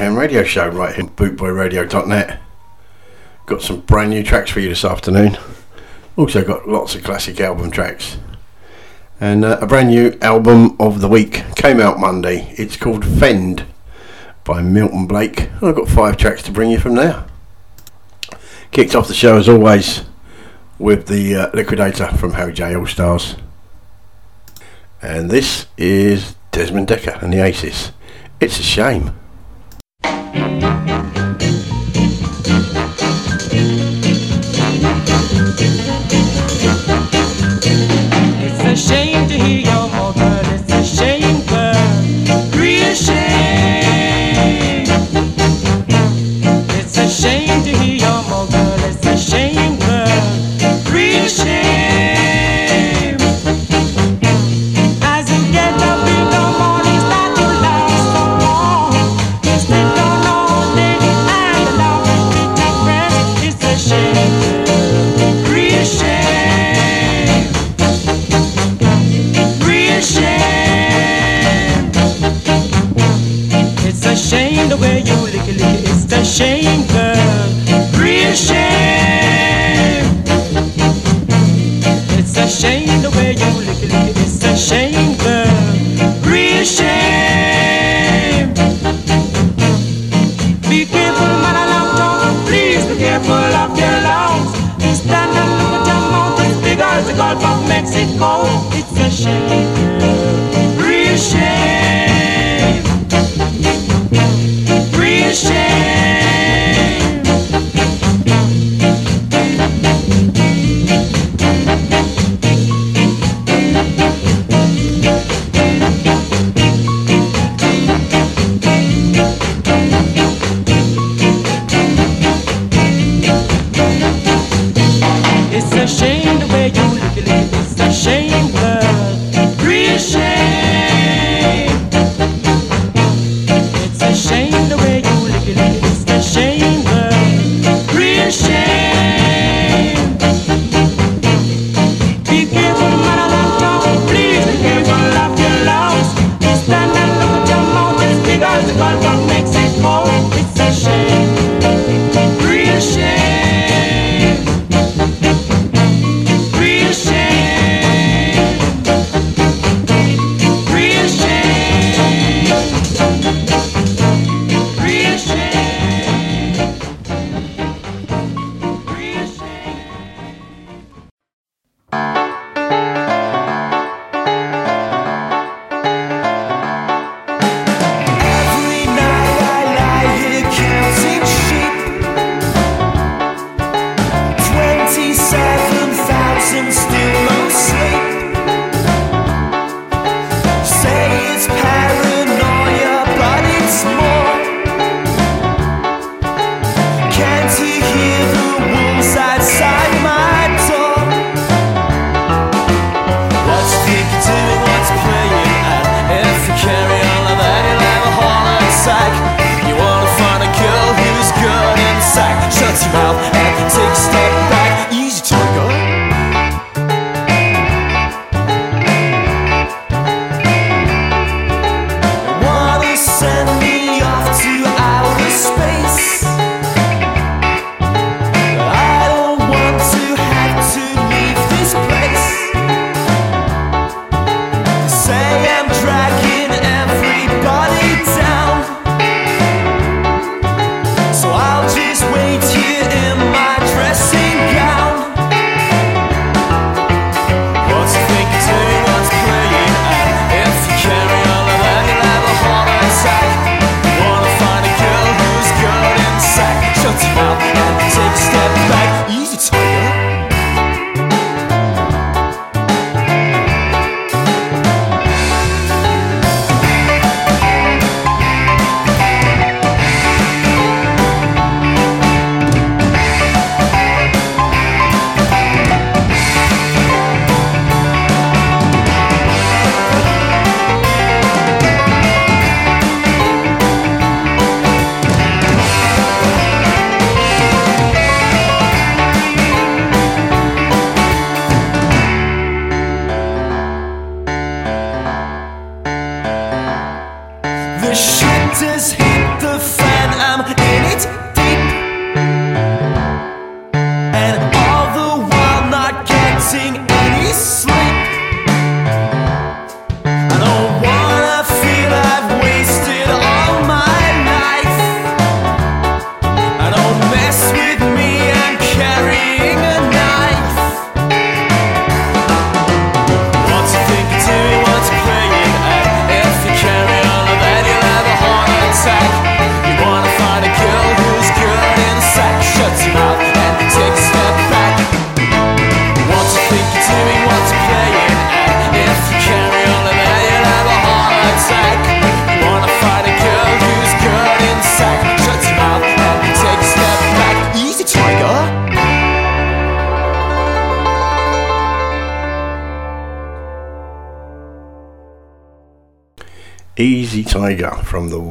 Radio Show right here on bootboyradio.net. Got some brand new tracks for you this afternoon. Also got lots of classic album tracks. And uh, a brand new album of the week came out Monday. It's called Fend by Milton Blake. I've got five tracks to bring you from there. Kicked off the show as always with the uh, Liquidator from Harry J All Stars. And this is Desmond Dekker and the Aces. It's a shame.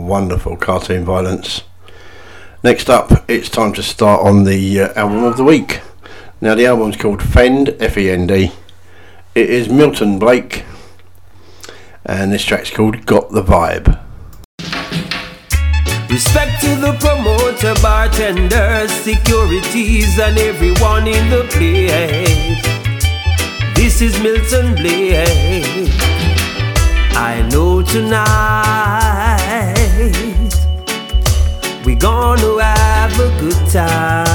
Wonderful Cartoon Violence. Next up, it's time to start on the uh, album of the week. Now, the album's called Fend, F E N D. It is Milton Blake, and this track's called Got the Vibe. Respect to the promoter, bartenders, securities, and everyone in the place. This is Milton Blake. I know tonight we're gonna have a good time.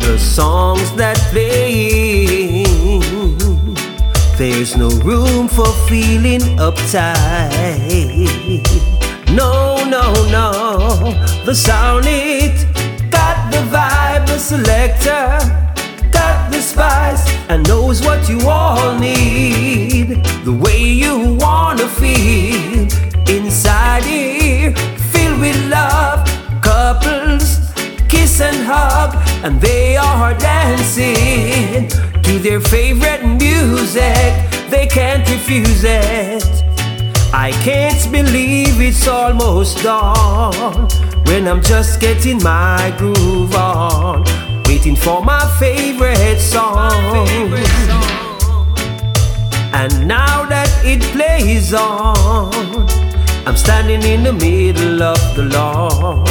The songs that play, there's no room for feeling uptight. No, no, no, the sound it got the vibe, the selector got the spice and knows what you all need. The way you wanna feel inside here, filled with love. Couples kiss and hug, and they are dancing to their favorite music. They can't refuse it. I can't believe it's almost dawn when I'm just getting my groove on waiting for my favorite song. And now that it plays on, I'm standing in the middle of the lawn,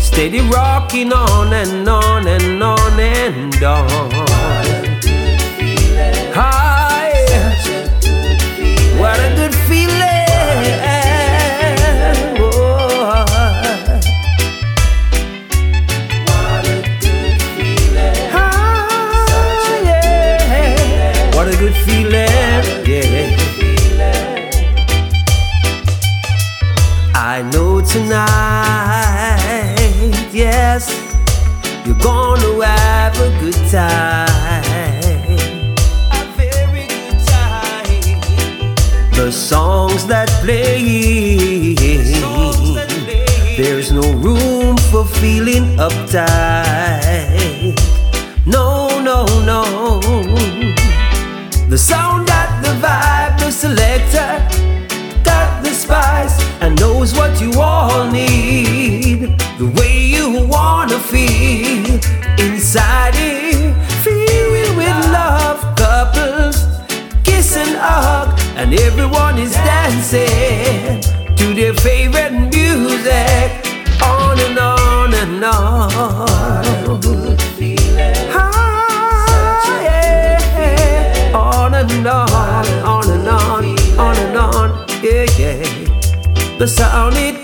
steady rocking on and on and on and on. I know tonight, yes, you're gonna have a good time. A very good time. The songs that play, songs that play. there's no room for feeling uptight. No, no, no. The sound that the vibe, the selector got the spice and knows what you all need. The way you wanna feel inside it, filled with love. Couples kiss and hug, and everyone is dancing to their favorite music. On and on and on. Ah. On and on, on and on, on and on, yeah, yeah the sound it.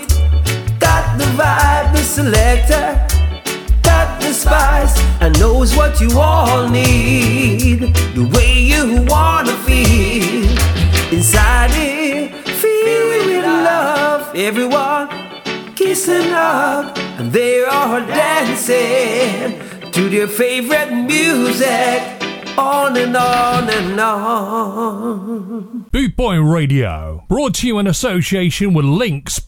Got the vibe, the selector. Got the spice and knows what you all need. The way you wanna feel. Inside it, feel with love. Everyone kissing hug, and they're all dancing to their favorite music on and on and on. Bootboy Radio, brought to you in association with Links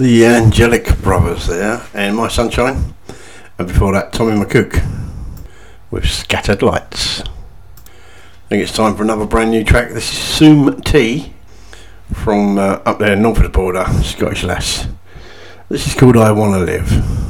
The Angelic Brothers there, and My Sunshine. And before that, Tommy McCook with Scattered Lights. I think it's time for another brand new track. This is Soom T from uh, up there north of the border, Scottish Lass. This is called I Wanna Live.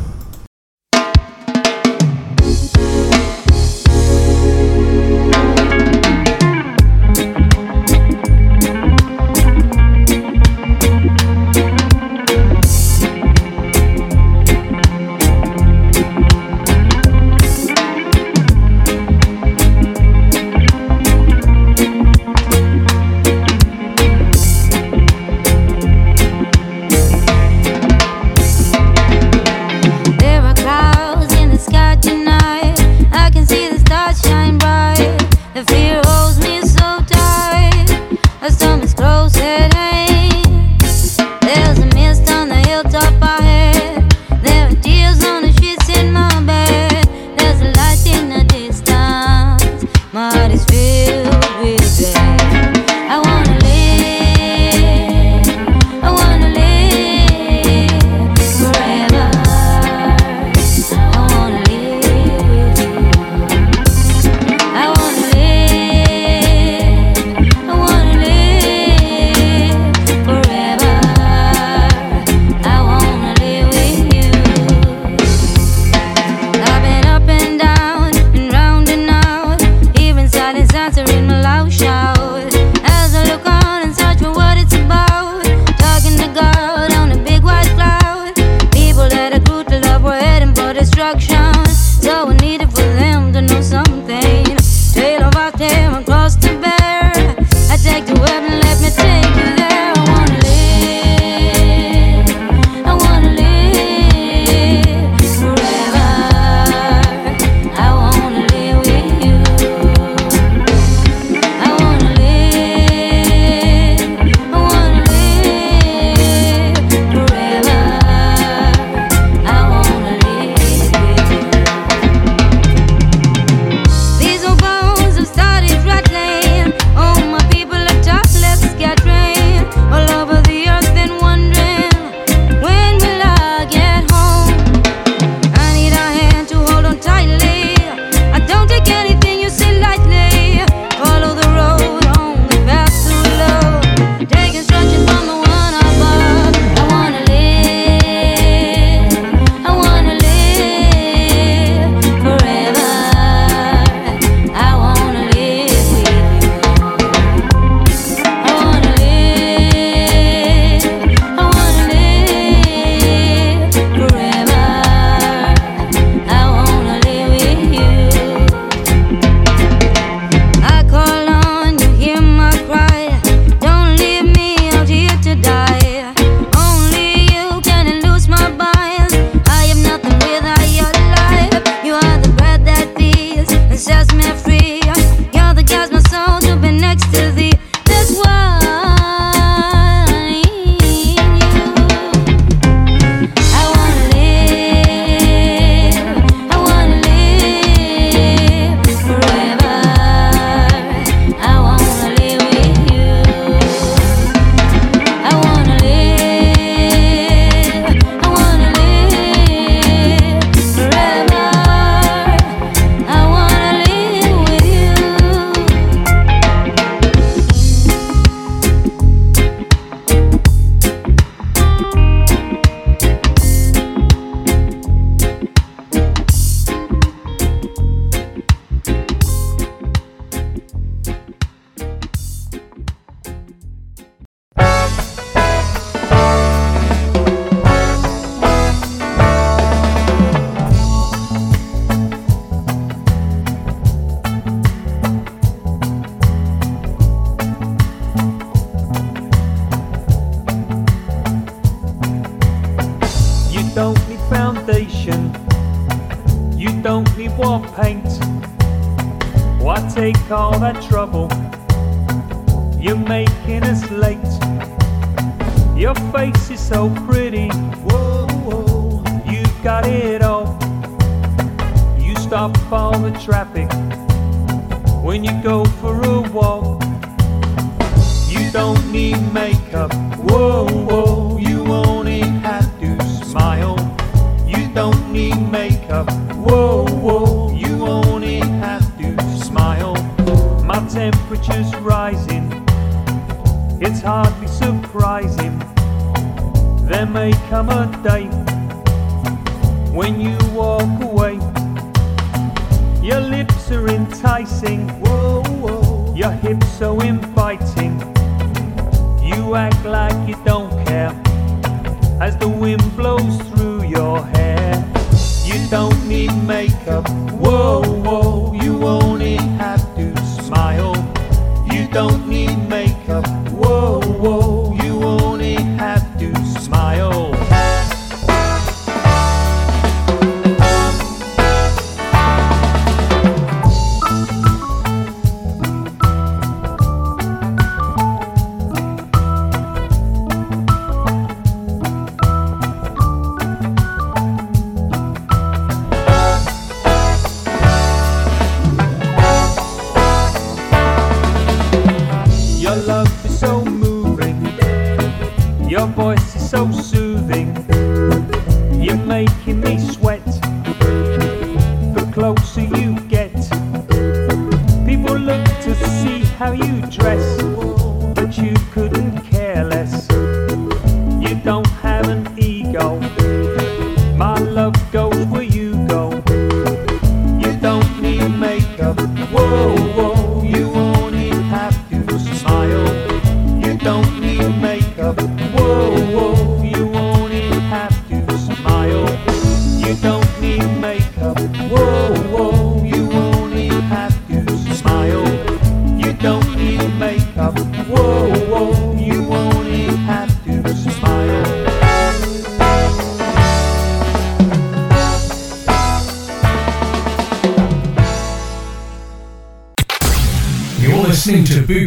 Don't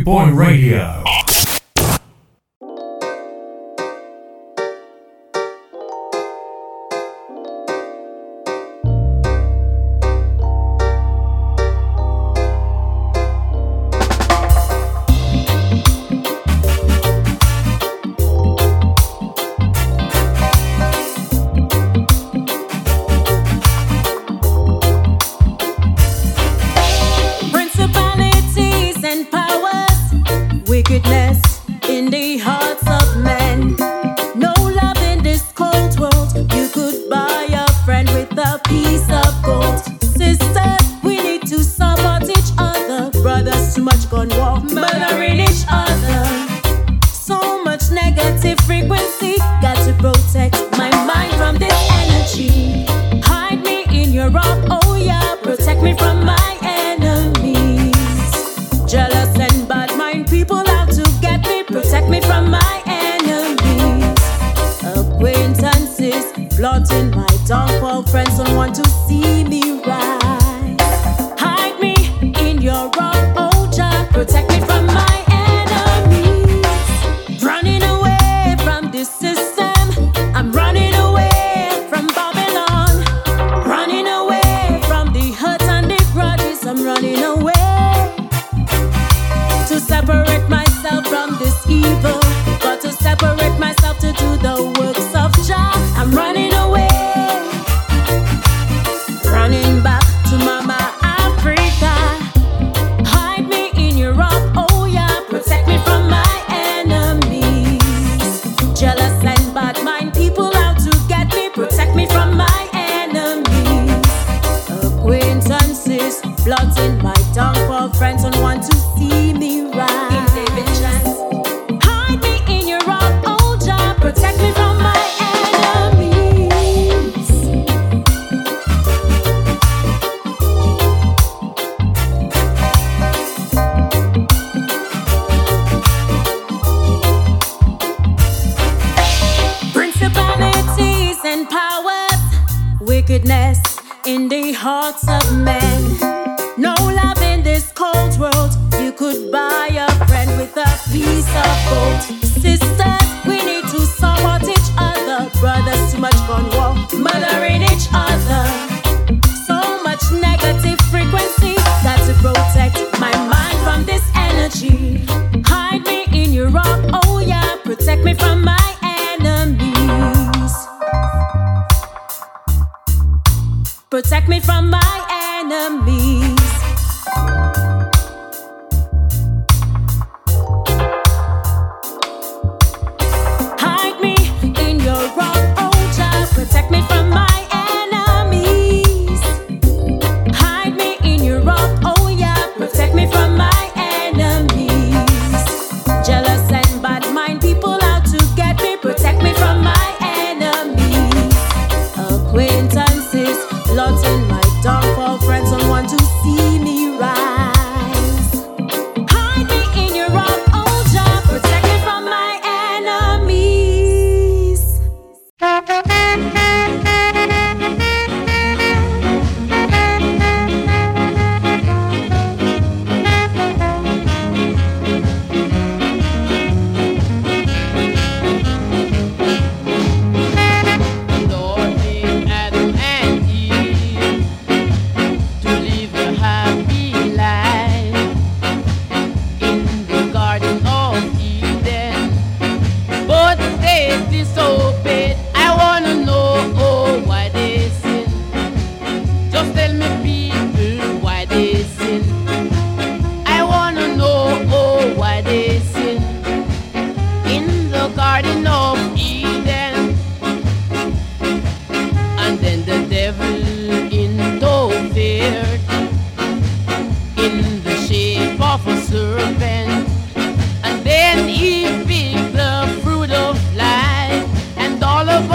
Boy, Radio. protect my mind from this energy. Hide me in your arm, oh yeah, protect me from my enemies. Jealous and bad mind people out to get me, protect me from my enemies. Acquaintances plotting my downfall, friends don't want to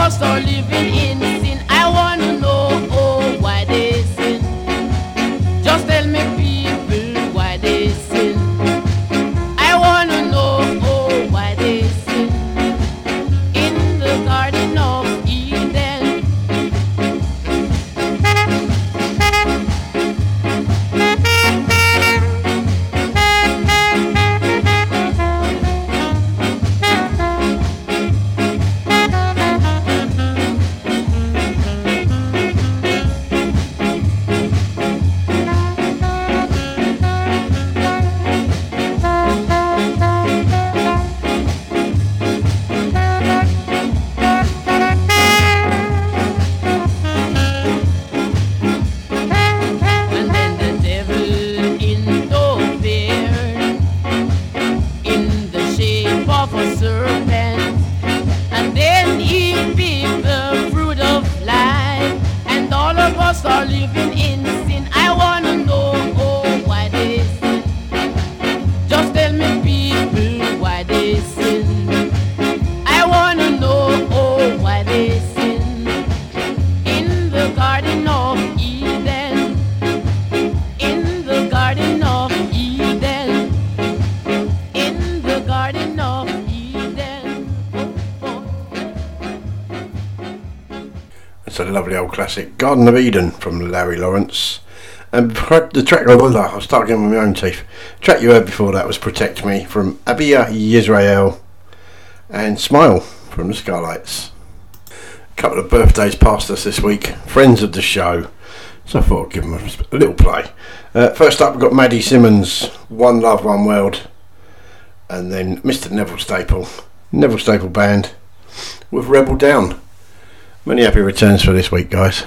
of us are living in Garden of Eden from Larry Lawrence. And the track, oh, I'll start again with my own teeth. The track you heard before that was Protect Me from Abia Yisrael and Smile from the Skylights. A couple of birthdays passed us this week, friends of the show. So I thought I'd give them a, a little play. Uh, first up, we've got Maddie Simmons, One Love, One World. And then Mr. Neville Staple, Neville Staple Band with Rebel Down. Many happy returns for this week, guys.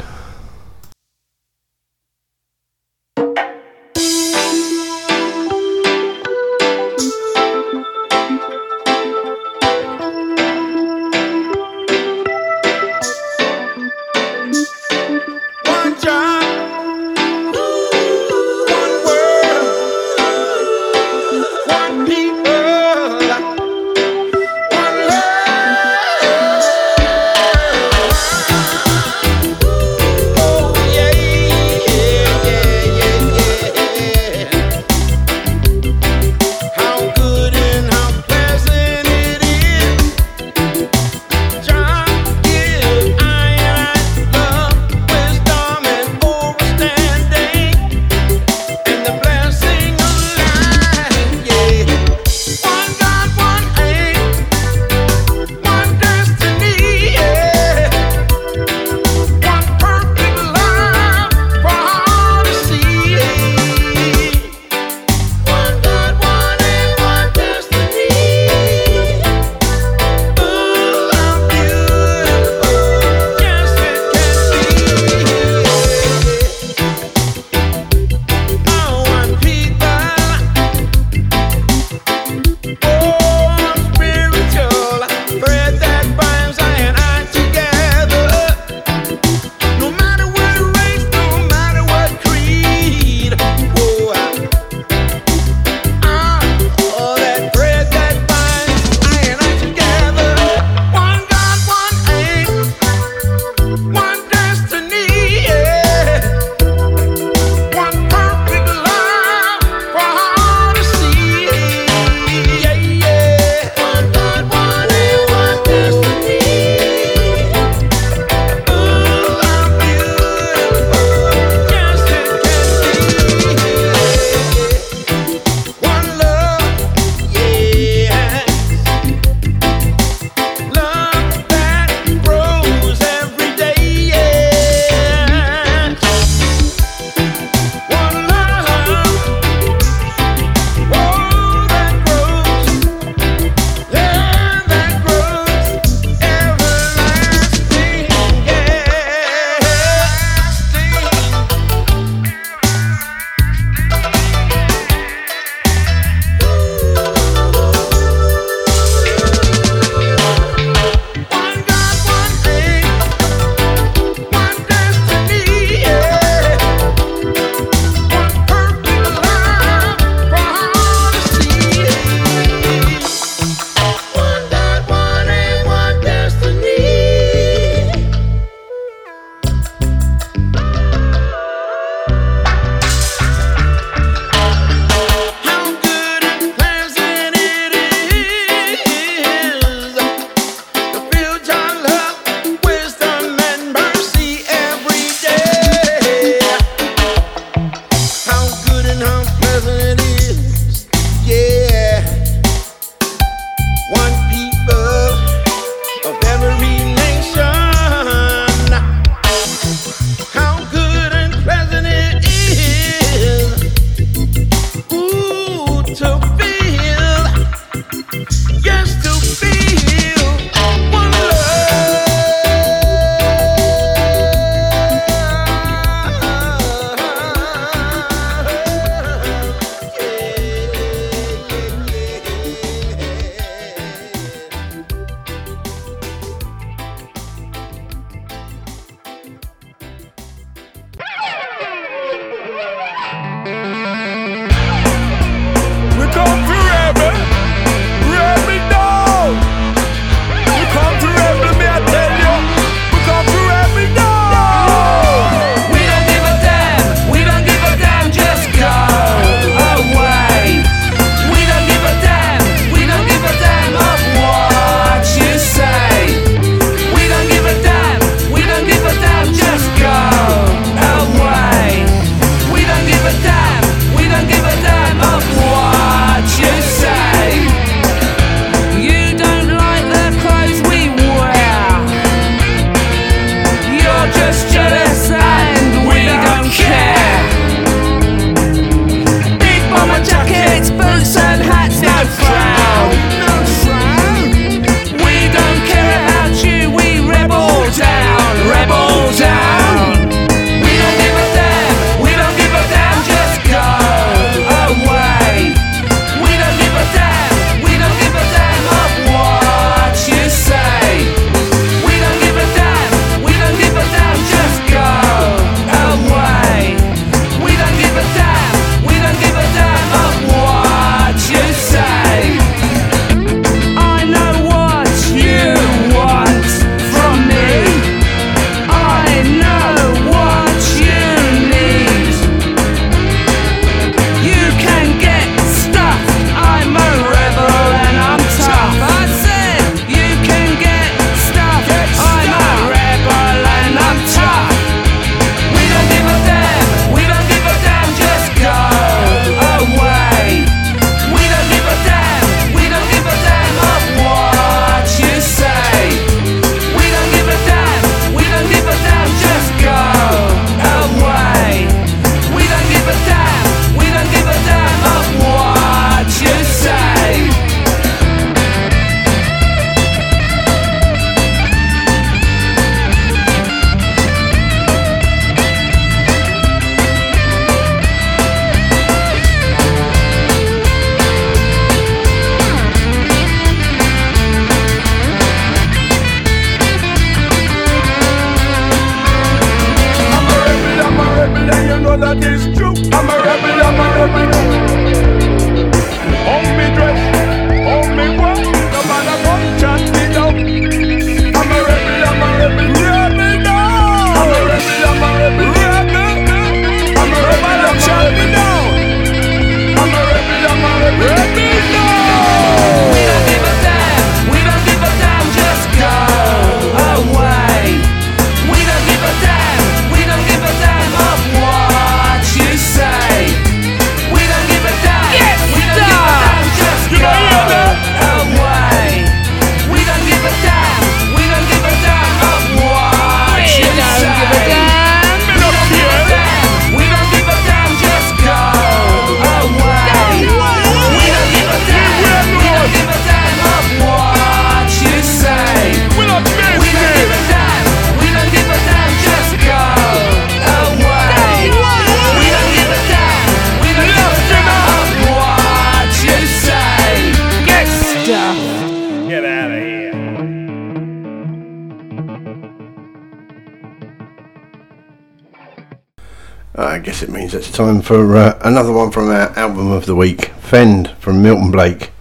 time for uh, another one from our album of the week, Fend from Milton Blake.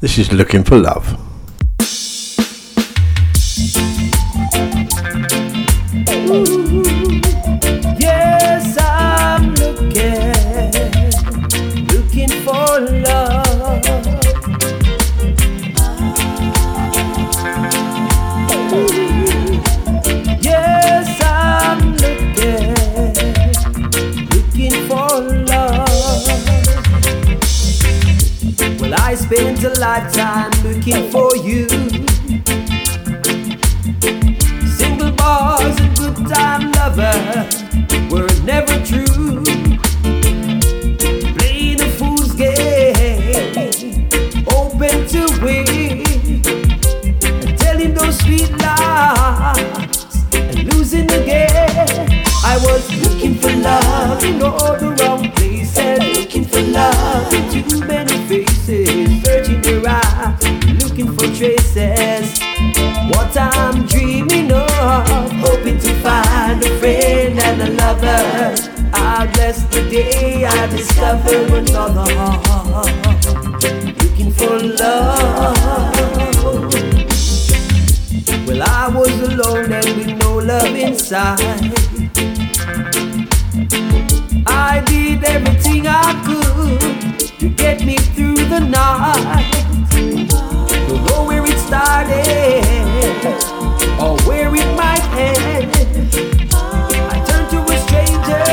This is Looking for Love. love inside. I did everything I could to get me through the night. Don't know where it started or where it might end. I turned to a stranger,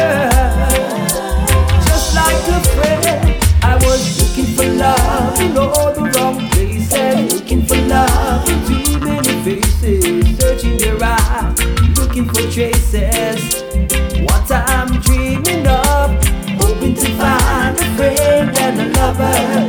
just like a friend. I was looking for love in all chases what I'm dreaming of, hoping to find a friend and a lover.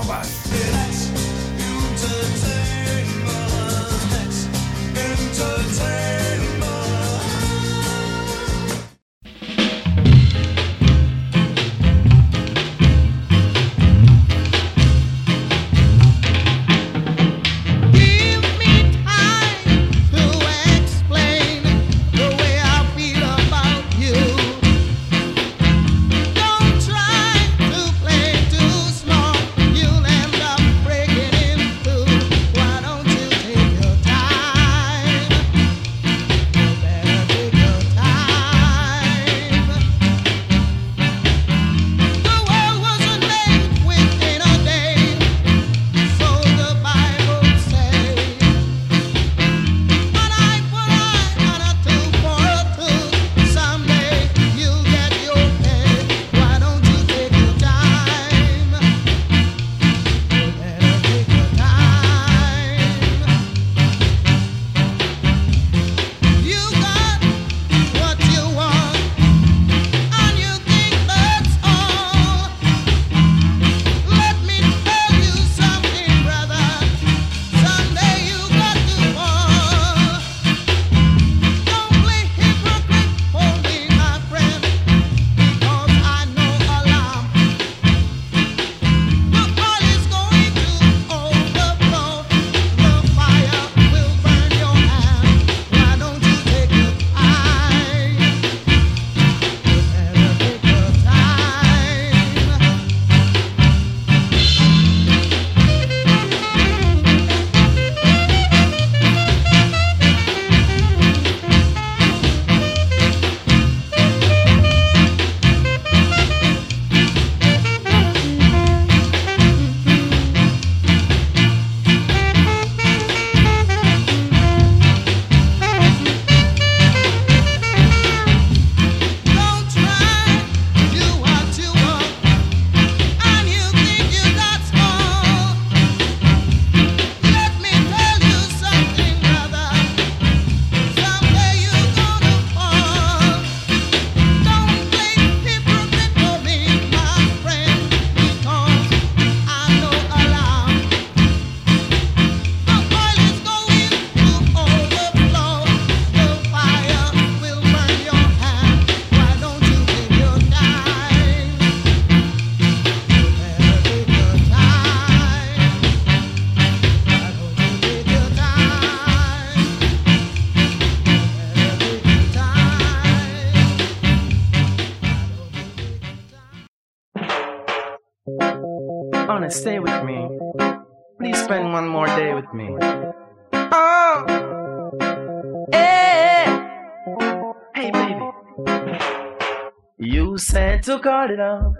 to guard it up,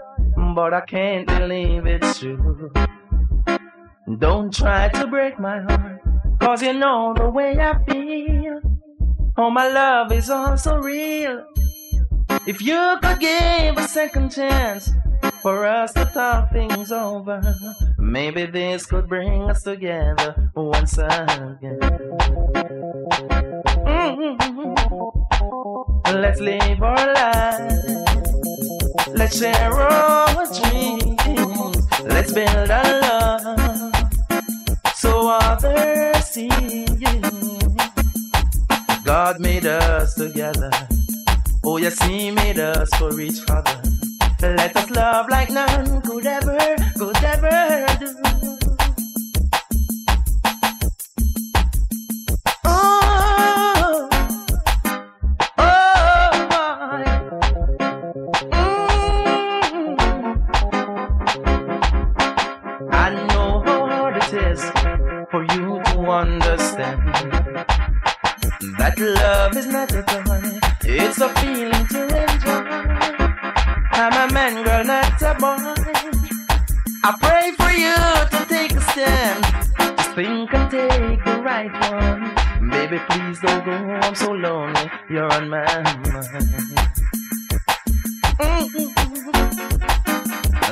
but I can't believe it's true. Don't try to break my heart, cause you know the way I feel. Oh, my love is all so real. If you could give a second chance for us to talk things over, maybe this could bring us together once again. Mm-hmm. Let's live our lives Let's share our dreams. Let's build a love so others see. God made us together. Oh, yes, He made us for each other. Let us love like none could ever, could ever do.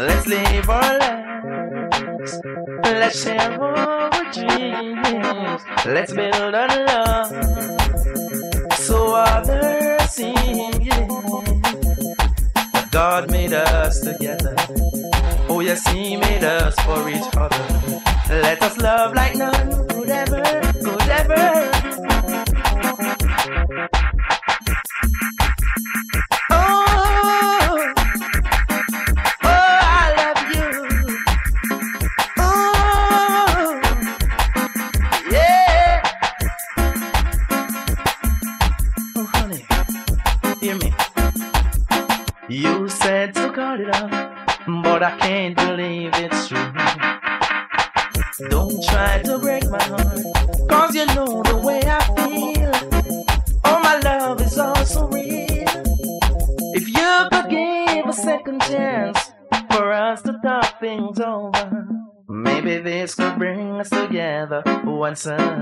Let's live our lives. Let's share our dreams. Let's build our love. So others see. God made us together. Oh yes, He made us for each other. Let us love like none could ever, could ever. once.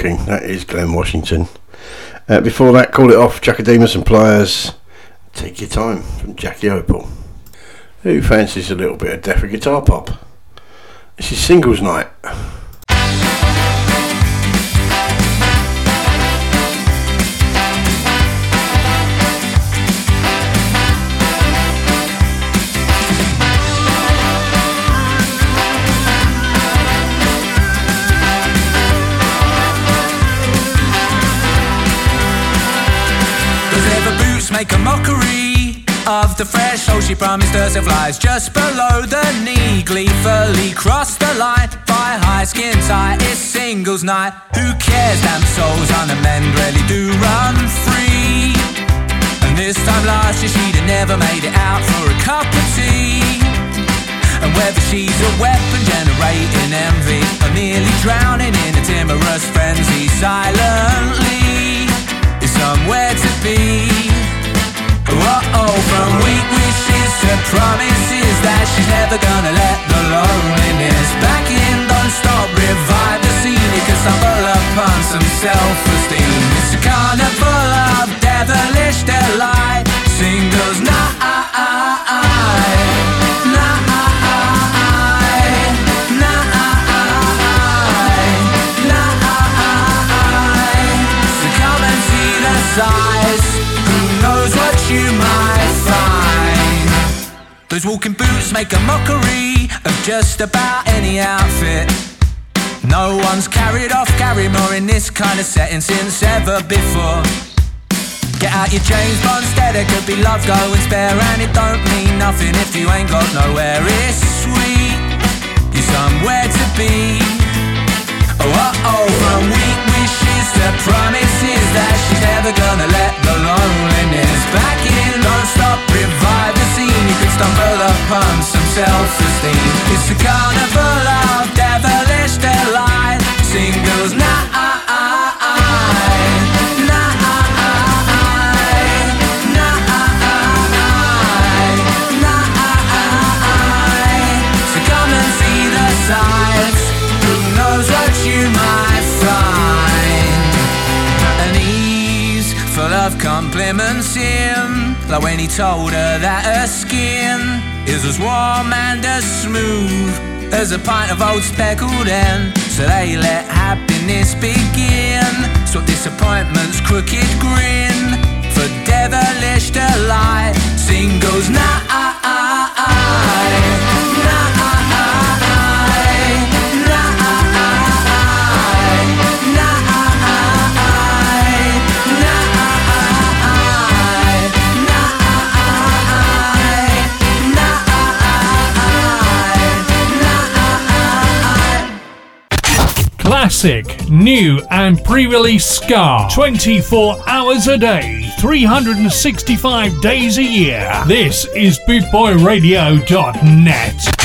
Comes Walking, that is Glenn Washington. Uh, before that, Call It Off, Chaka Demus and Pliers. Take Your Time from Jackie Opel. Who fancies a little bit of deaf guitar pop? This is singles night. She promised of lies just below the knee? Gleefully cross the line, by high skin tight, it's singles night. Who cares? Damn souls on the men really do run free. And this time last year she'd have never made it out for a cup of tea. And whether she's a weapon generating envy or merely drowning in a timorous frenzy silently is somewhere to be. Oh, from weak wishes to promises that she's never gonna let the loneliness back in. Don't stop, revive the scene. You can stumble upon some self-esteem. It's a carnival of devilish delight. Singles night. Size. Those walking boots make a mockery of just about any outfit. No one's carried off Gary Moore in this kind of setting since ever before. Get out your James Bond stead, it could be love going spare, and it don't mean nothing if you ain't got nowhere. It's sweet, you're somewhere to be. Oh, oh, oh, from weak wishes to promises that she's never gonna let the loneliness back in. Don't stop, revive the scene. Stumble upon some self-esteem. It's a carnival of devilish delight. Singles night. Compliments in. Like when he told her that her skin is as warm and as smooth as a pint of old speckled hen. So they let happiness begin. Swap disappointment's crooked grin for devilish delight. Singles night. Ah, ah, ah. Classic, new, and pre release Ska. 24 hours a day, 365 days a year. This is BootboyRadio.net.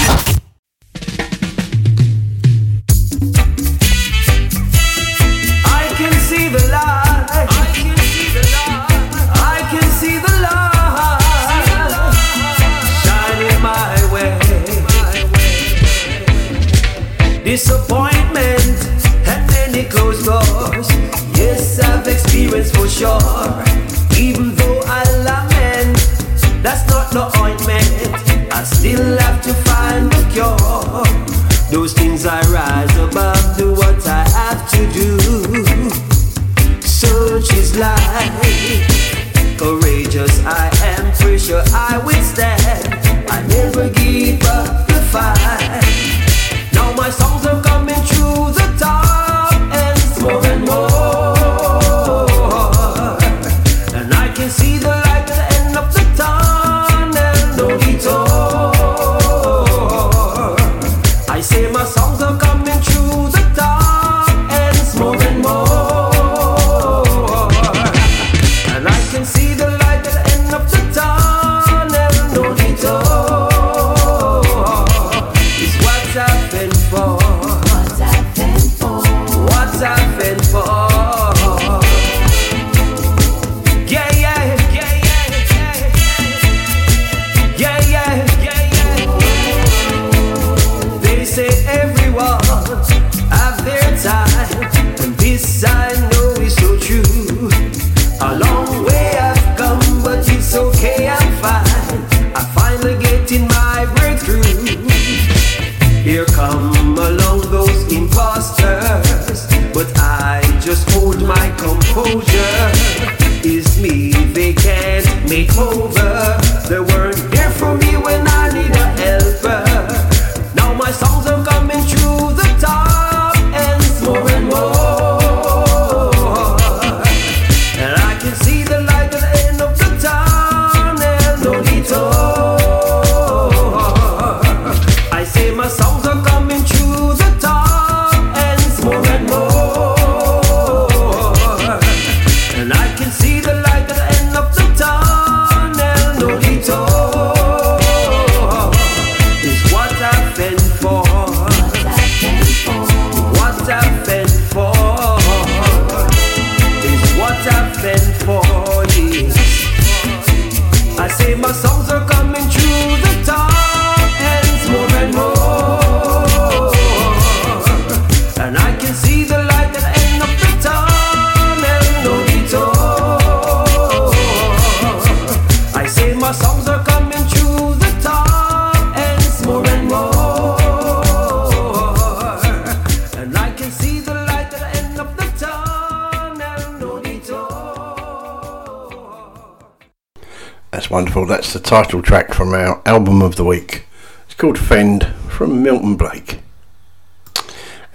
Beautiful, that's the title track from our album of the week. It's called Fend from Milton Blake.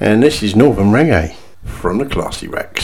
And this is Northern Reggae from the Classy Wreck.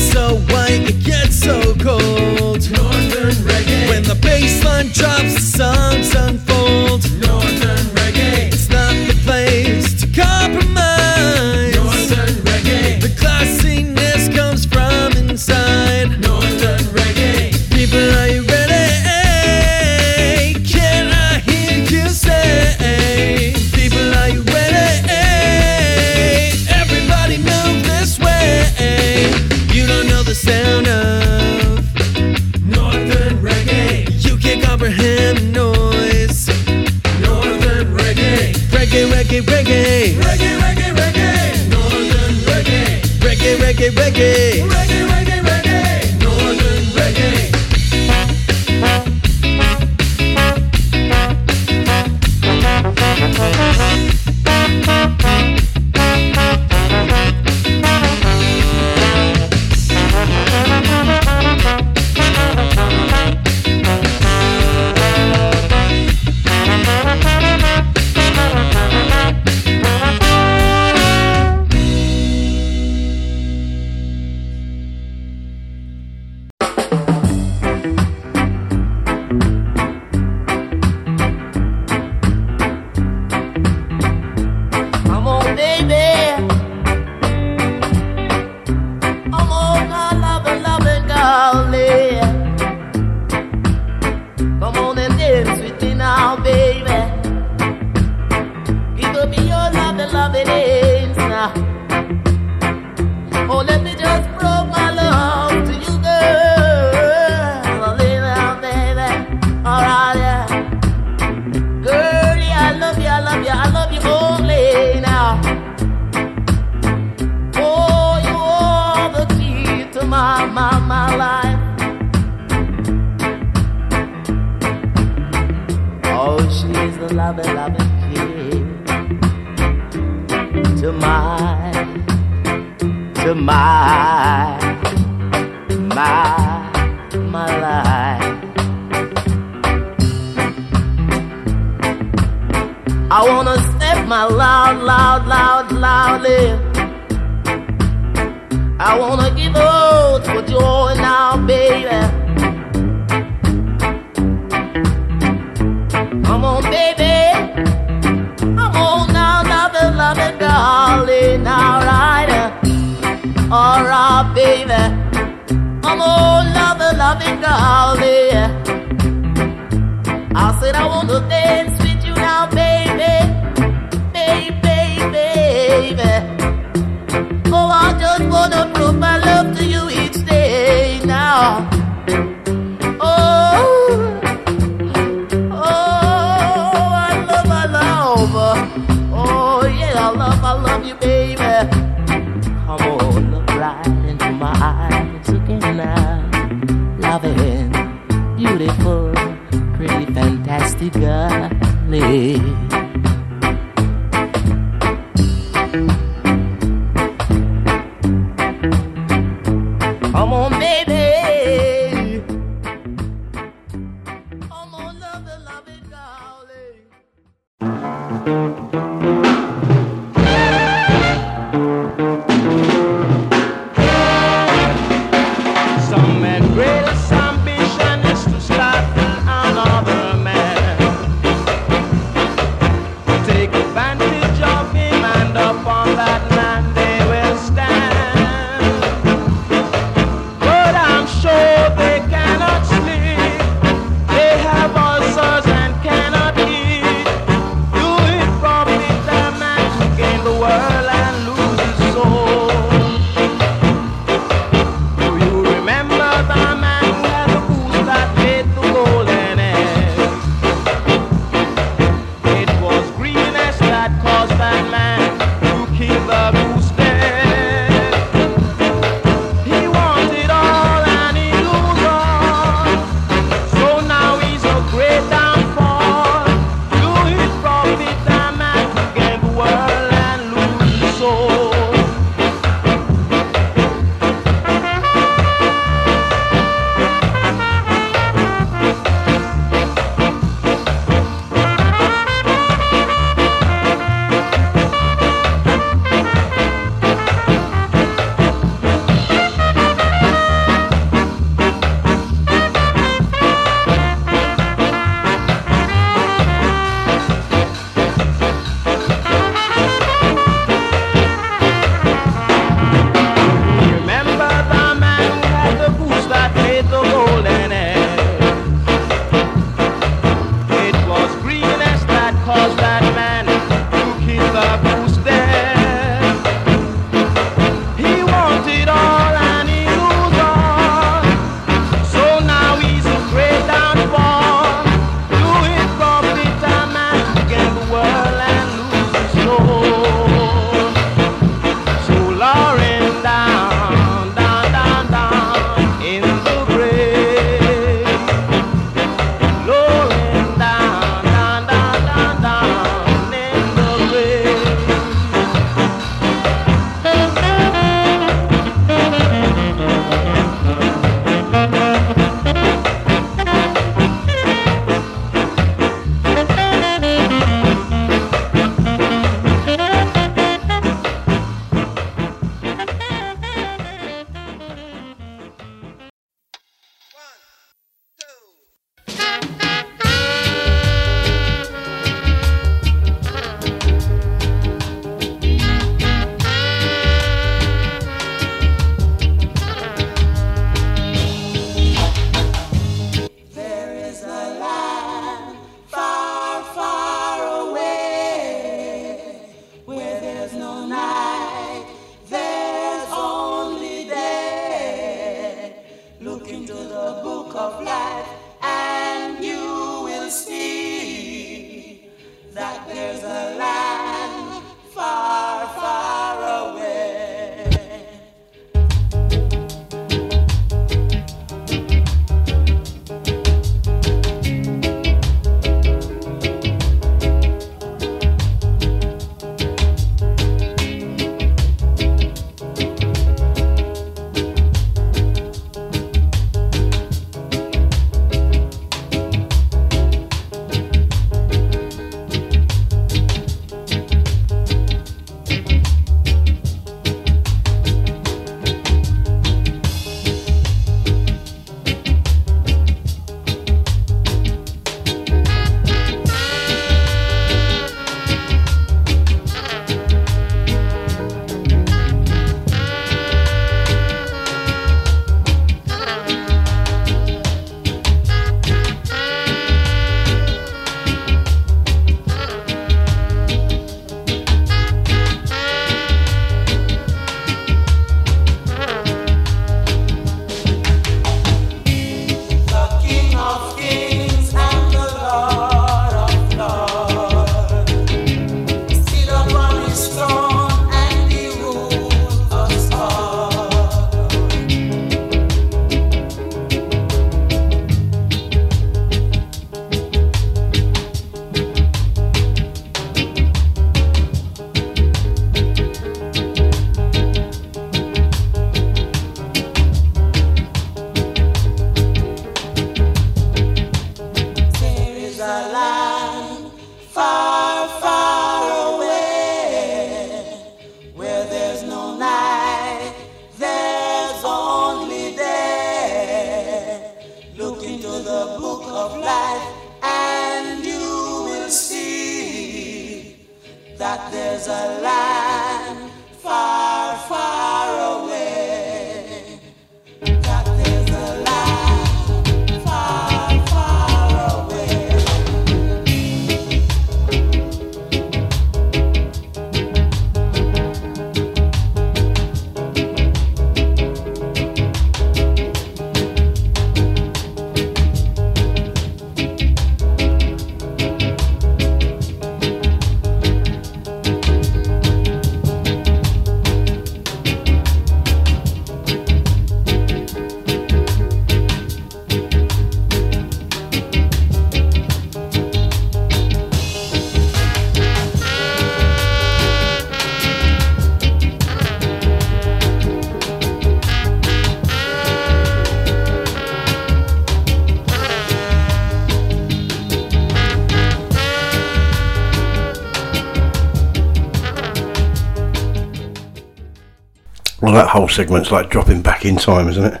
whole segment's like dropping back in time, isn't it?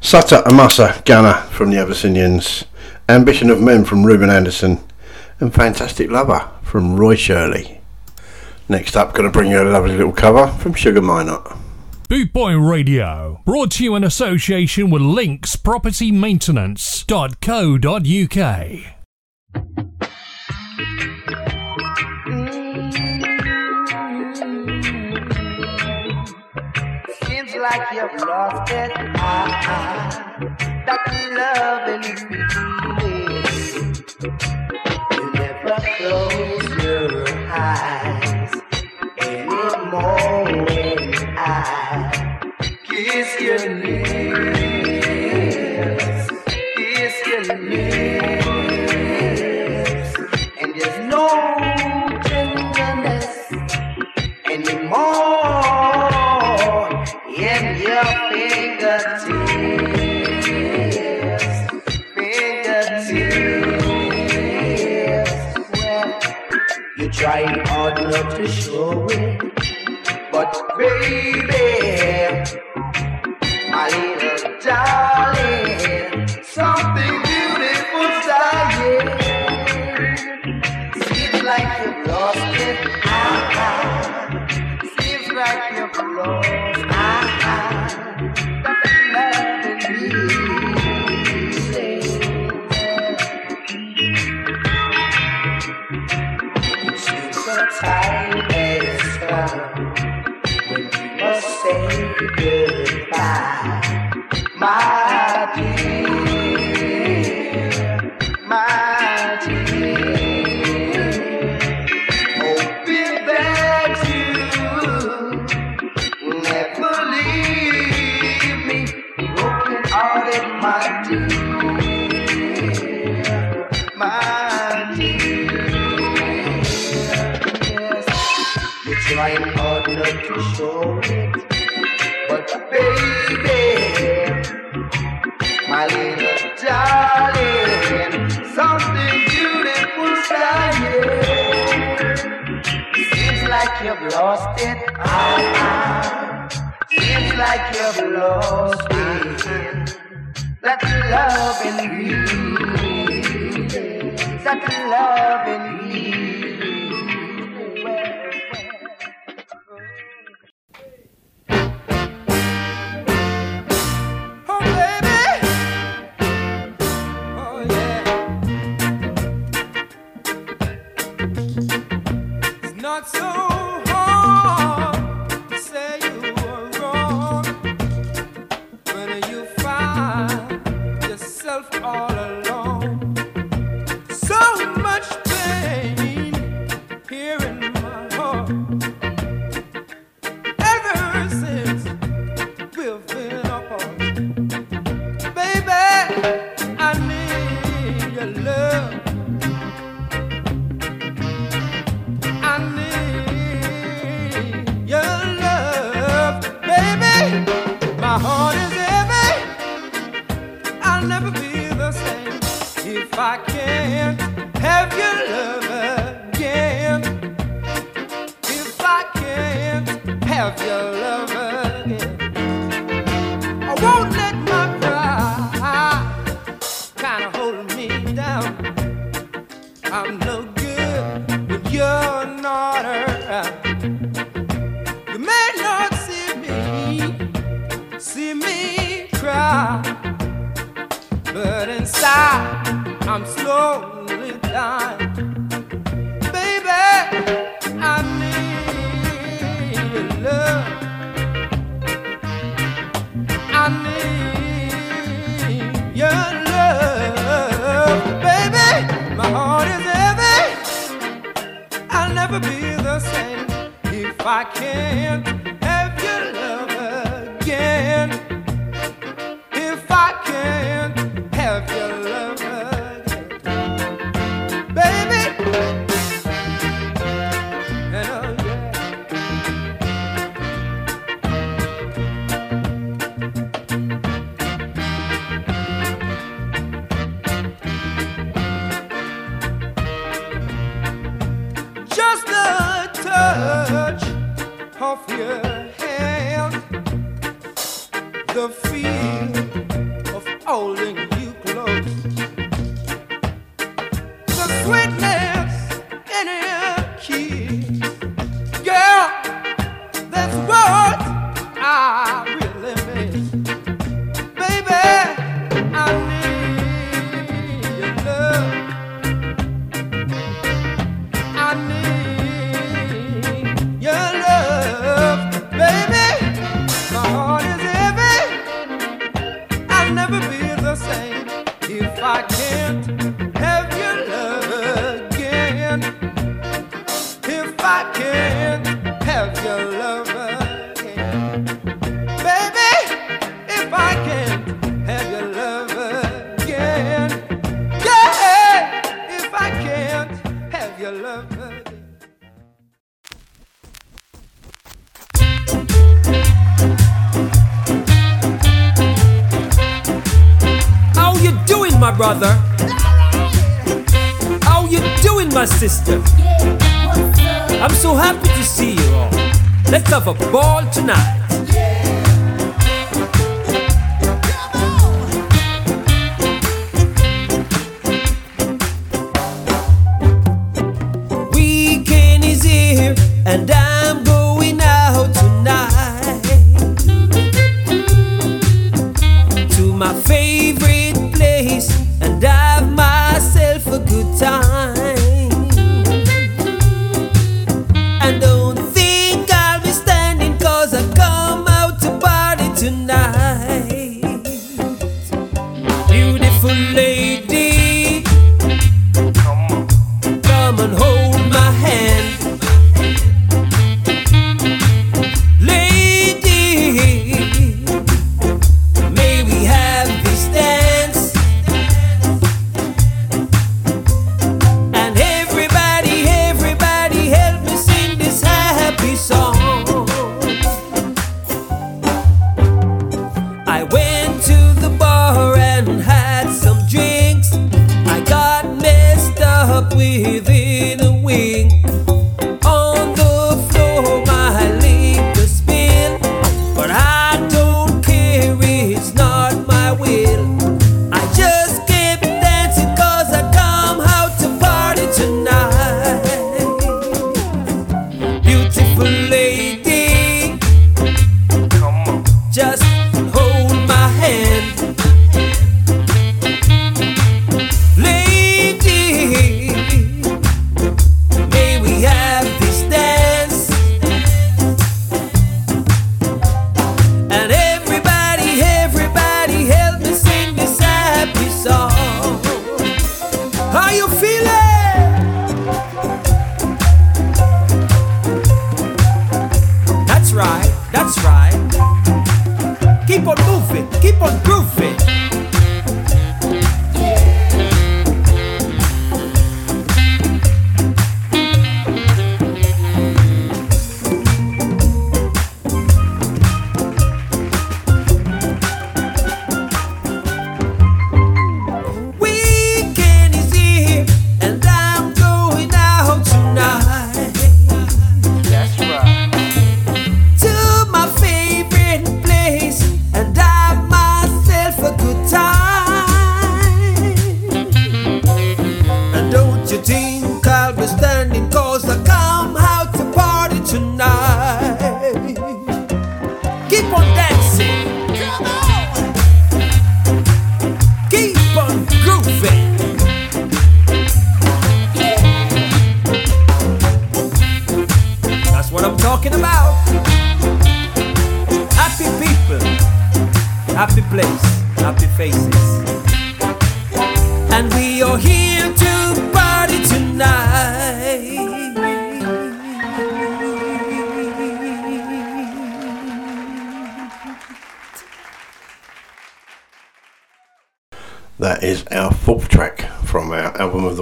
Satta Massagana from the Abyssinians, Ambition of Men from Ruben Anderson, and Fantastic Lover from Roy Shirley. Next up, going to bring you a lovely little cover from Sugar Minott. Boot Boy Radio, brought to you in association with Links Property linkspropertymaintenance.co.uk. time has come when you must say goodbye. My lost it all. Seems like you've lost it. That love in me. That love.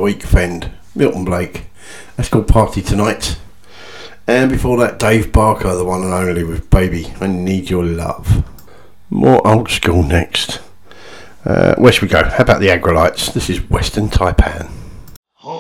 The week, Fend, Milton Blake. That's called Party Tonight. And before that, Dave Barker, the one and only, with Baby, I Need Your Love. More old school next. Uh, where should we go? How about the Aggrolites? This is Western Taipan. who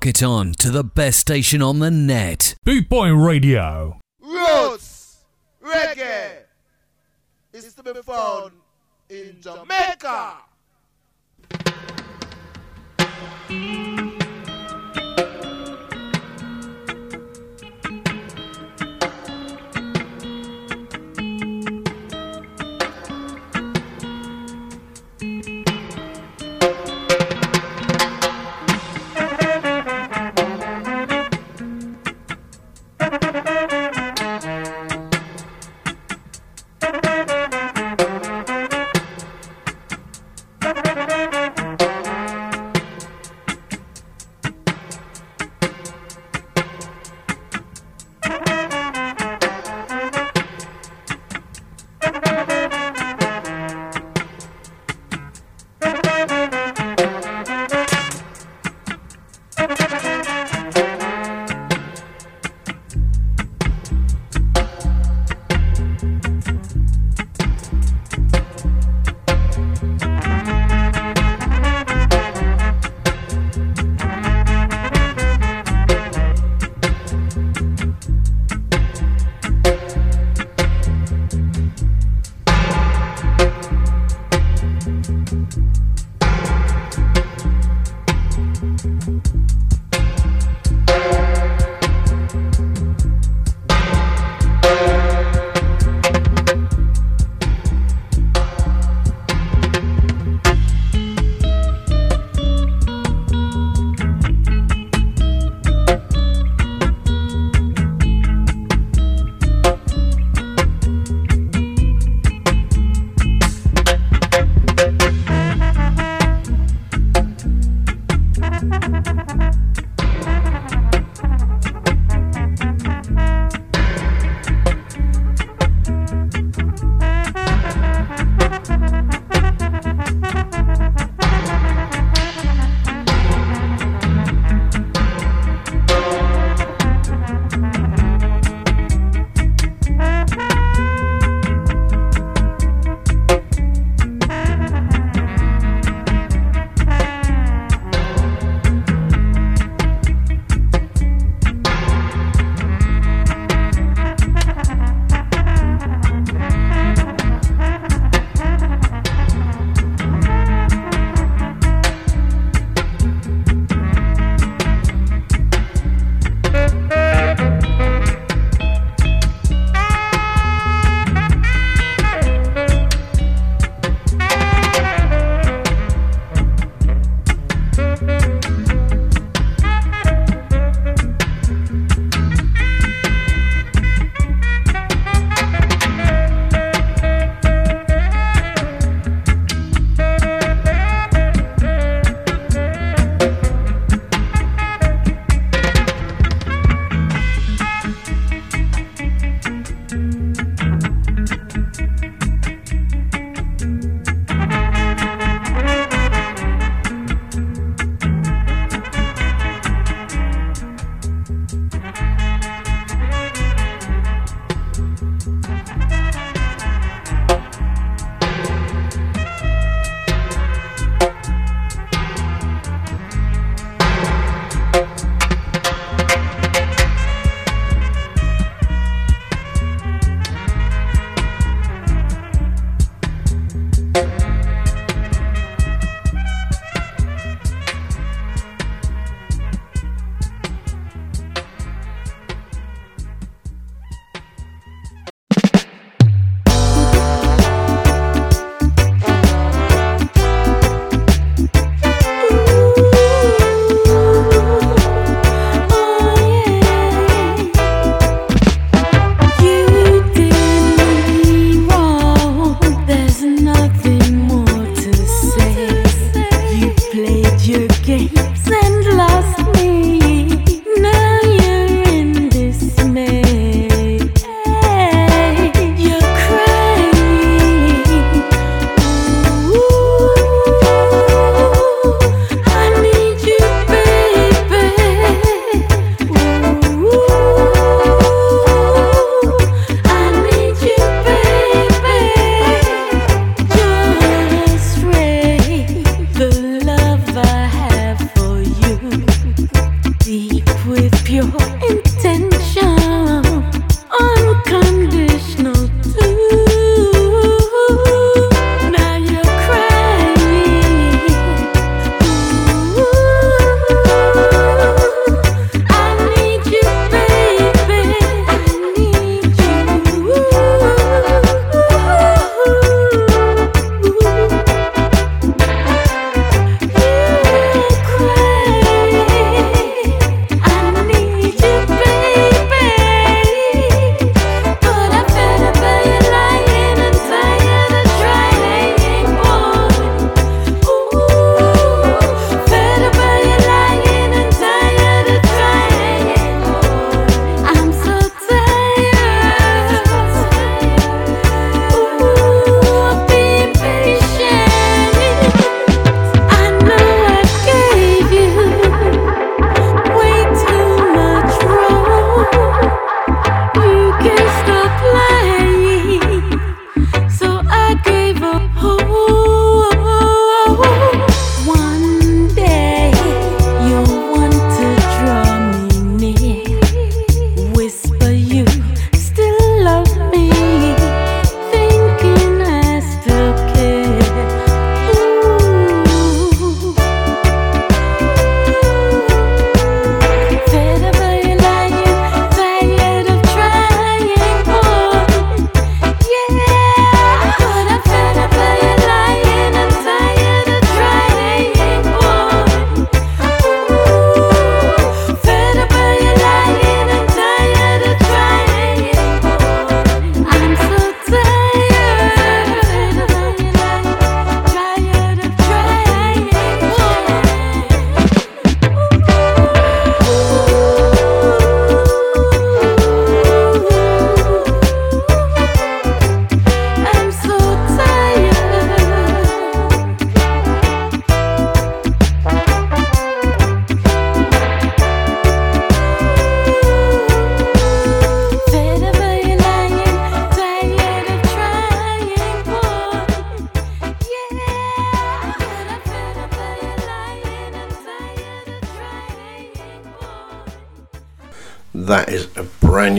Lock it on to the best station on the net. Boot Boy Radio. Roots reggae is to be found in Jamaica.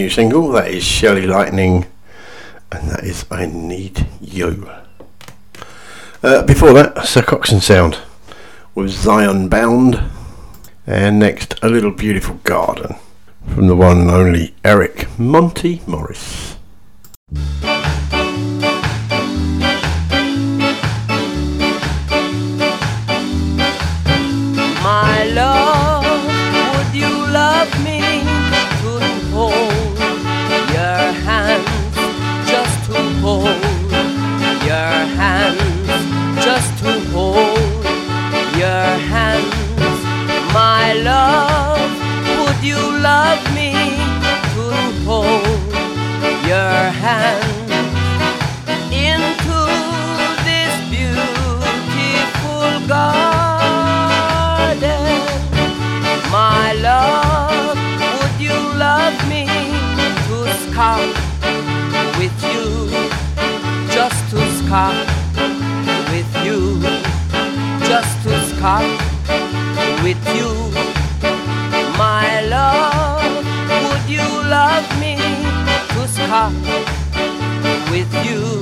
new single. That is Shelly Lightning, and that is I Need You. Uh, before that, Sir Coxsone Sound was Zion Bound, and next, A Little Beautiful Garden from the one and only Eric Monty Morris. hold your hand into this beautiful garden. My love, would you love me to scout with you? Just to scout with you, just to scout with you, my love you love me to stop with you.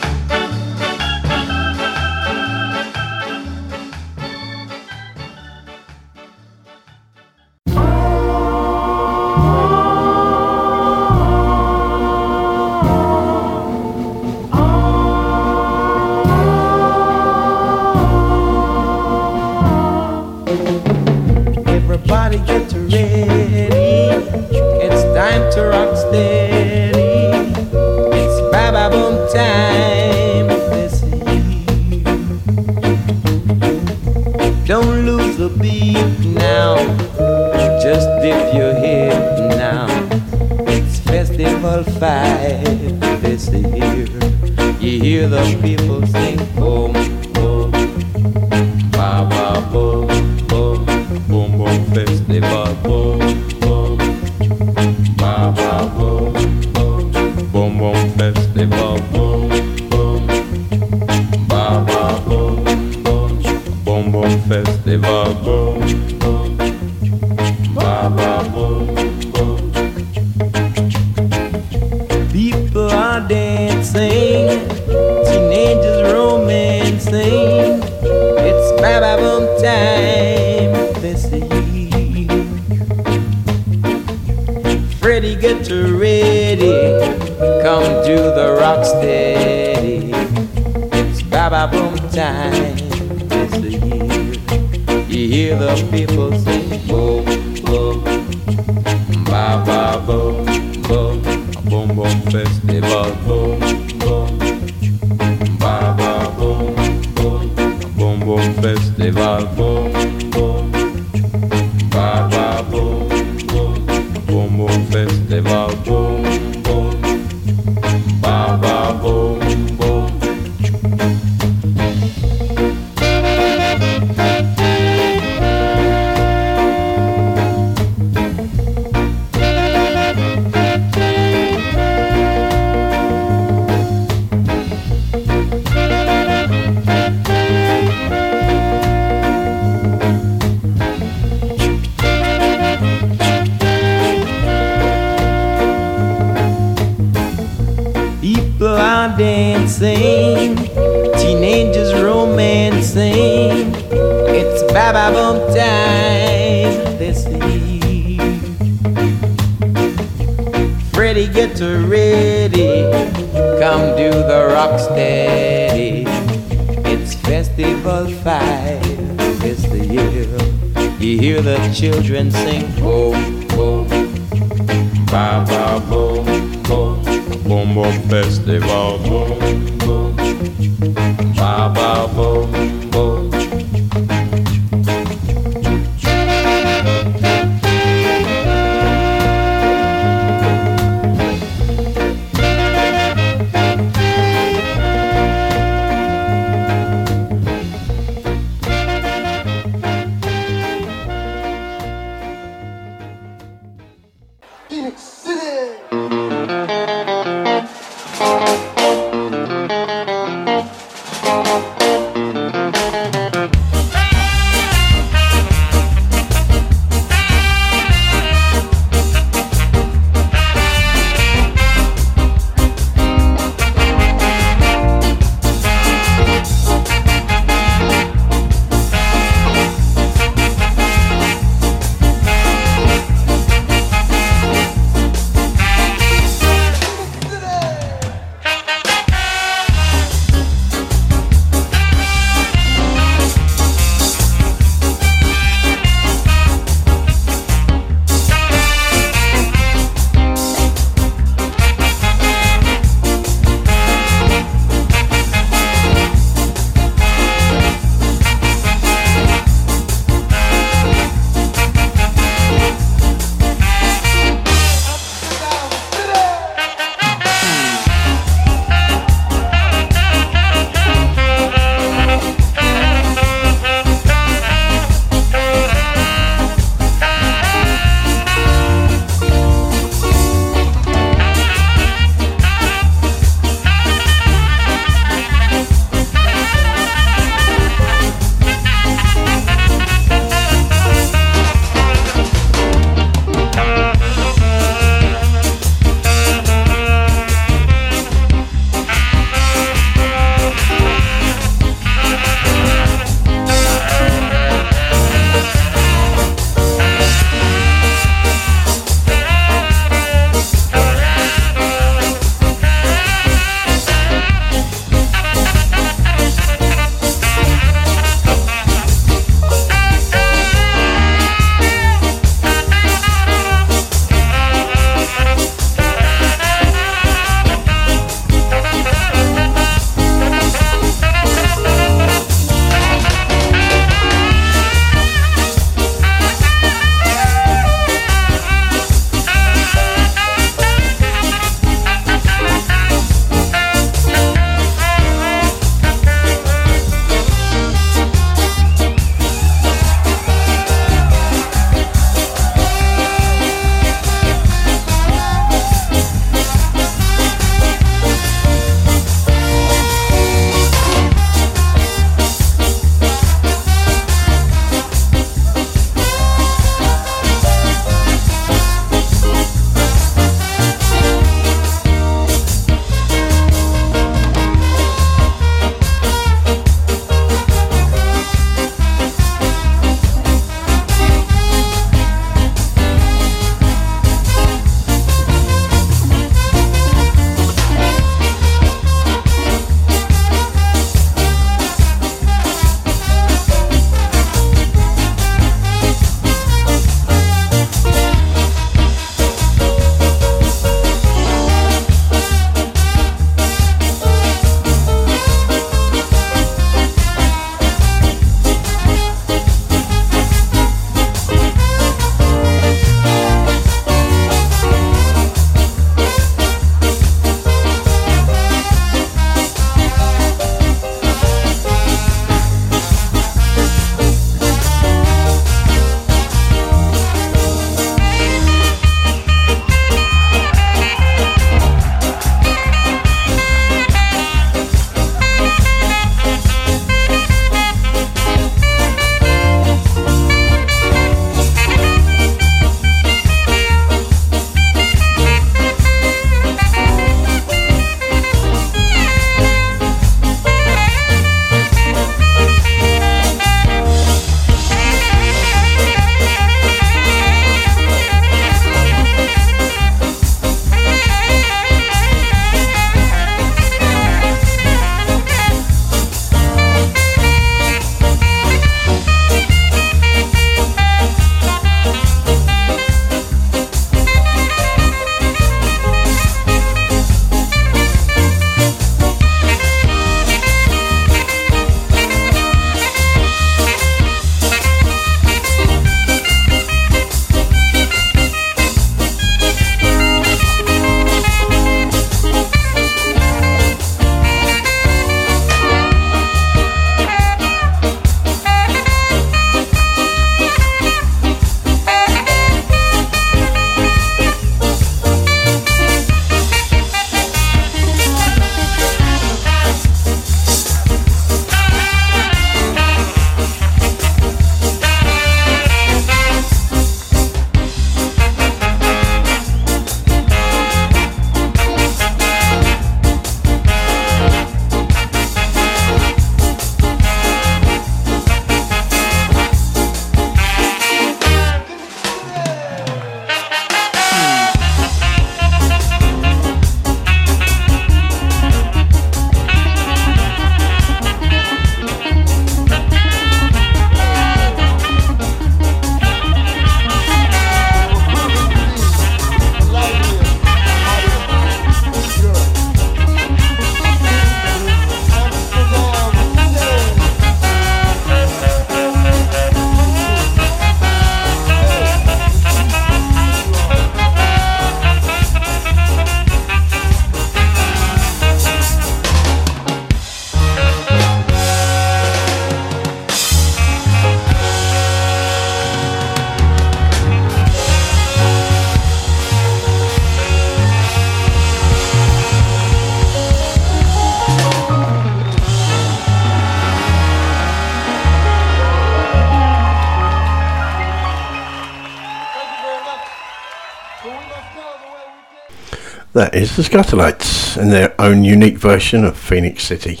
That is the Skatalites and their own unique version of Phoenix City.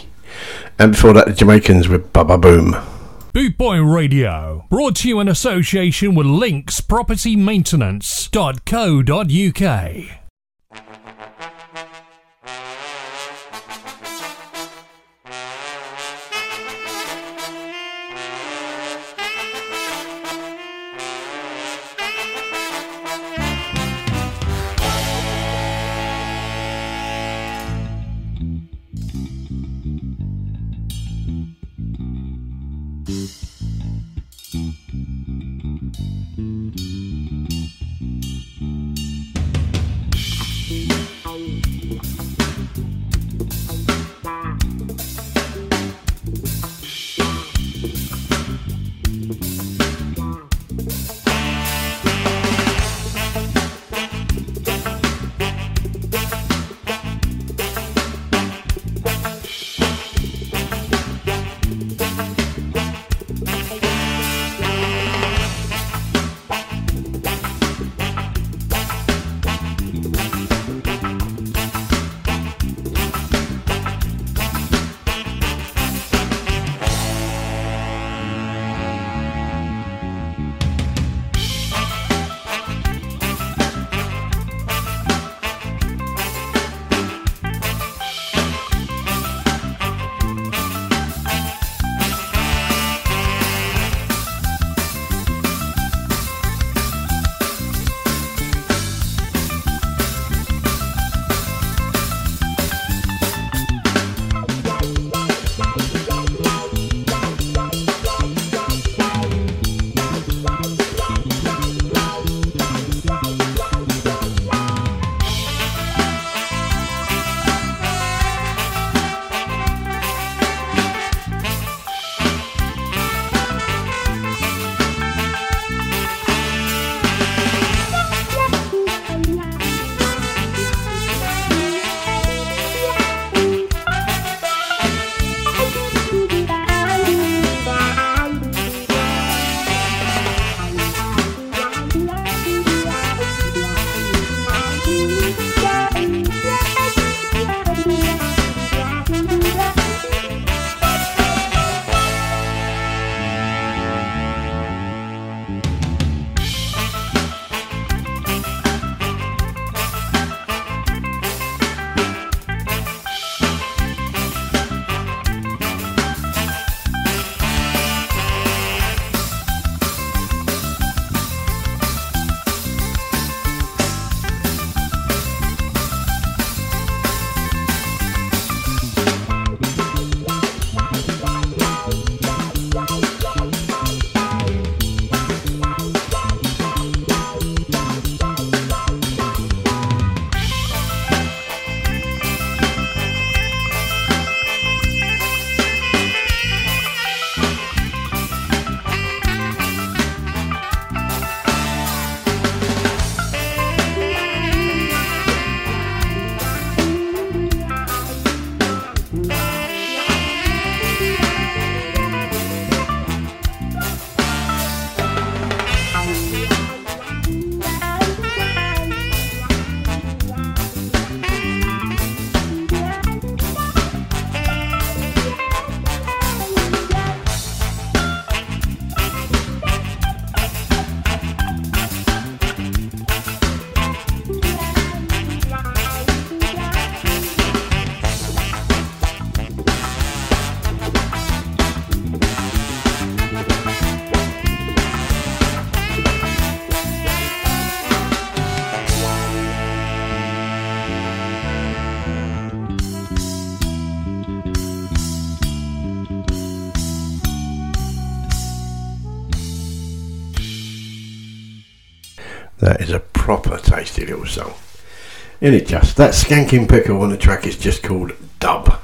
And before that, the Jamaicans with Ba Ba Boom. Boot Boy Radio, brought to you in association with Links Isn't it just? That skanking pickle on the track is just called Dub.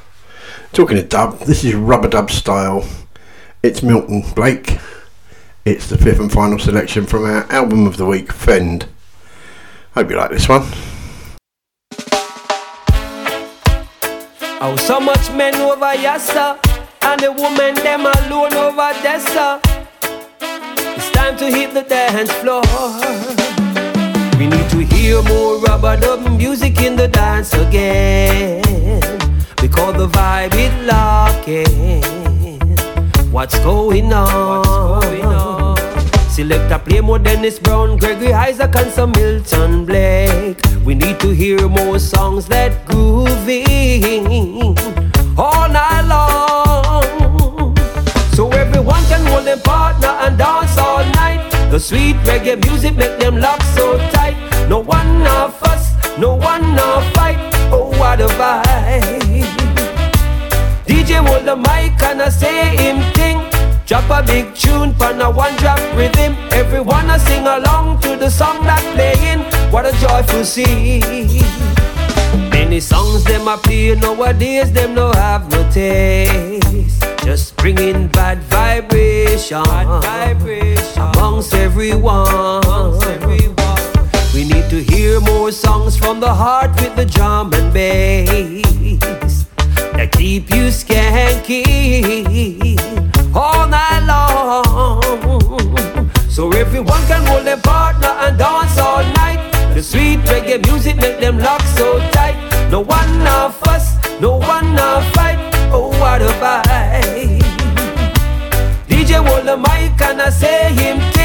Talking of dub, this is rubber dub style. It's Milton Blake. It's the fifth and final selection from our album of the week, Fend. Hope you like this one. Oh, so much men over yassa, and the women them alone over sir. It's time to hit the dance floor. We need to hear more rubber dub music in the dance again. Because the vibe is locking. What's going on? Select a play more Dennis Brown, Gregory Isaac, and some Milton Blake. We need to hear more songs that grooving all night long. So everyone can hold their partner and dance all night. The sweet reggae music make them lock so tight. No one now fuss, no one now fight. Oh, what a vibe. DJ hold the mic and I say him thing. Drop a big tune pan a one drop rhythm. Everyone a sing along to the song that playing. What a joyful scene. Many songs them a play nowadays, them no have no taste. Just bringing bad vibration, bad vibration. Amongst, everyone. amongst everyone. We need to hear more songs from the heart with the drum and bass that keep you skanky all night long. So everyone can hold their partner and dance all night. The sweet reggae music make them lock so tight. No one now fuss, no one now fight. Oh, what a vibe. DJ hold the mic and I say him.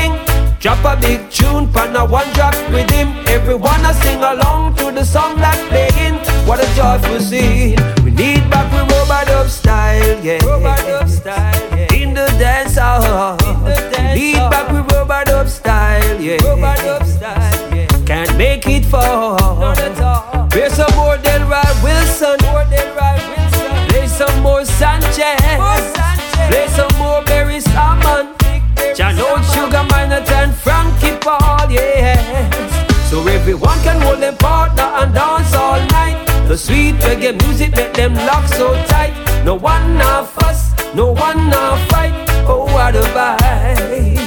Drop a big tune, pan a one drop with him. Everyone a sing along to the song that playing. What a joyful scene. We need back with rubber dub style, yeah. Rubber dub style, yeah. In the dance hall. We need back with rubber dub style, yeah. Rubber dub style, yeah. Can't make it fall. Not at all. Play some more Delroy Wilson. More Delroy Wilson. Play some more Sanchez. More Sanchez. Play some more Barry Salmon. Jano Sugar Minott and Frankie Paul, yes. So everyone can hold their partner and dance all night. The sweet reggae music make them lock so tight. No one now fuss, no one now fight. Oh, what a vibe.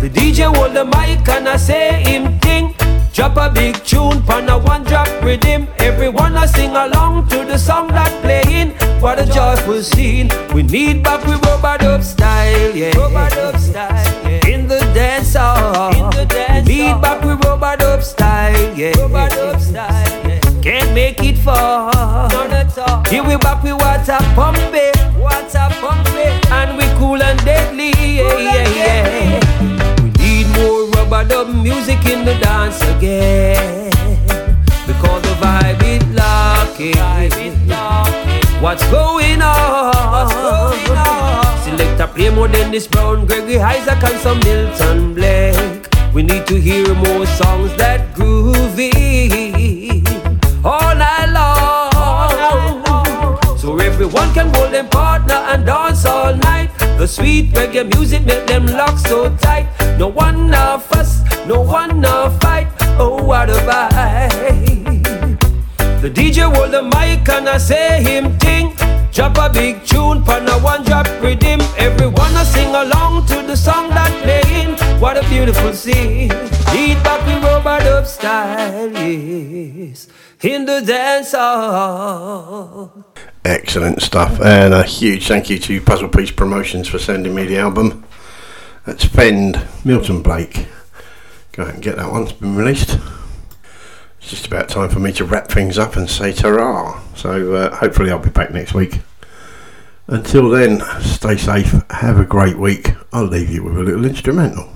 The DJ hold the mic and I say him thing. Drop a big tune, pan a one drop rhythm. Everyone a sing along to the song that playing. What a joyful scene. We need back with rubber dub style, yeah. Rubber dub style, yeah. In the dance hall. In the dance we need back with rubber dub style, yeah. Rubber dub style, yeah. Can't make it far. None at all. Here we back with water pumping. Water pumping. And we cool and deadly, yeah, yeah, yeah. We need more rubber dub music in the dance again. Because the vibe is locking. What's going on? Select a play more Dennis Brown, Gregory Isaac, and some Milton Blake. We need to hear more songs that groovy all night long. So everyone can hold them partner and dance all night. The sweet reggae music make them lock so tight. No one now fuss, no one now fight. Oh, what a vibe. The DJ hold the mic and I say him thing. Drop a big tune, pan a one drop rhythm. Everyone a sing along to the song that playing. What a beautiful scene. Lead back with rubber dub style, yes. In the dance hall. Excellent stuff, and a huge thank you to Puzzle Piece Promotions for sending me the album. That's Fend, Milton Blake. Go out and get that one, it's been released. It's just about time for me to wrap things up and say ta So uh, hopefully I'll be back next week. Until then, stay safe, have a great week. I'll leave you with a little instrumental.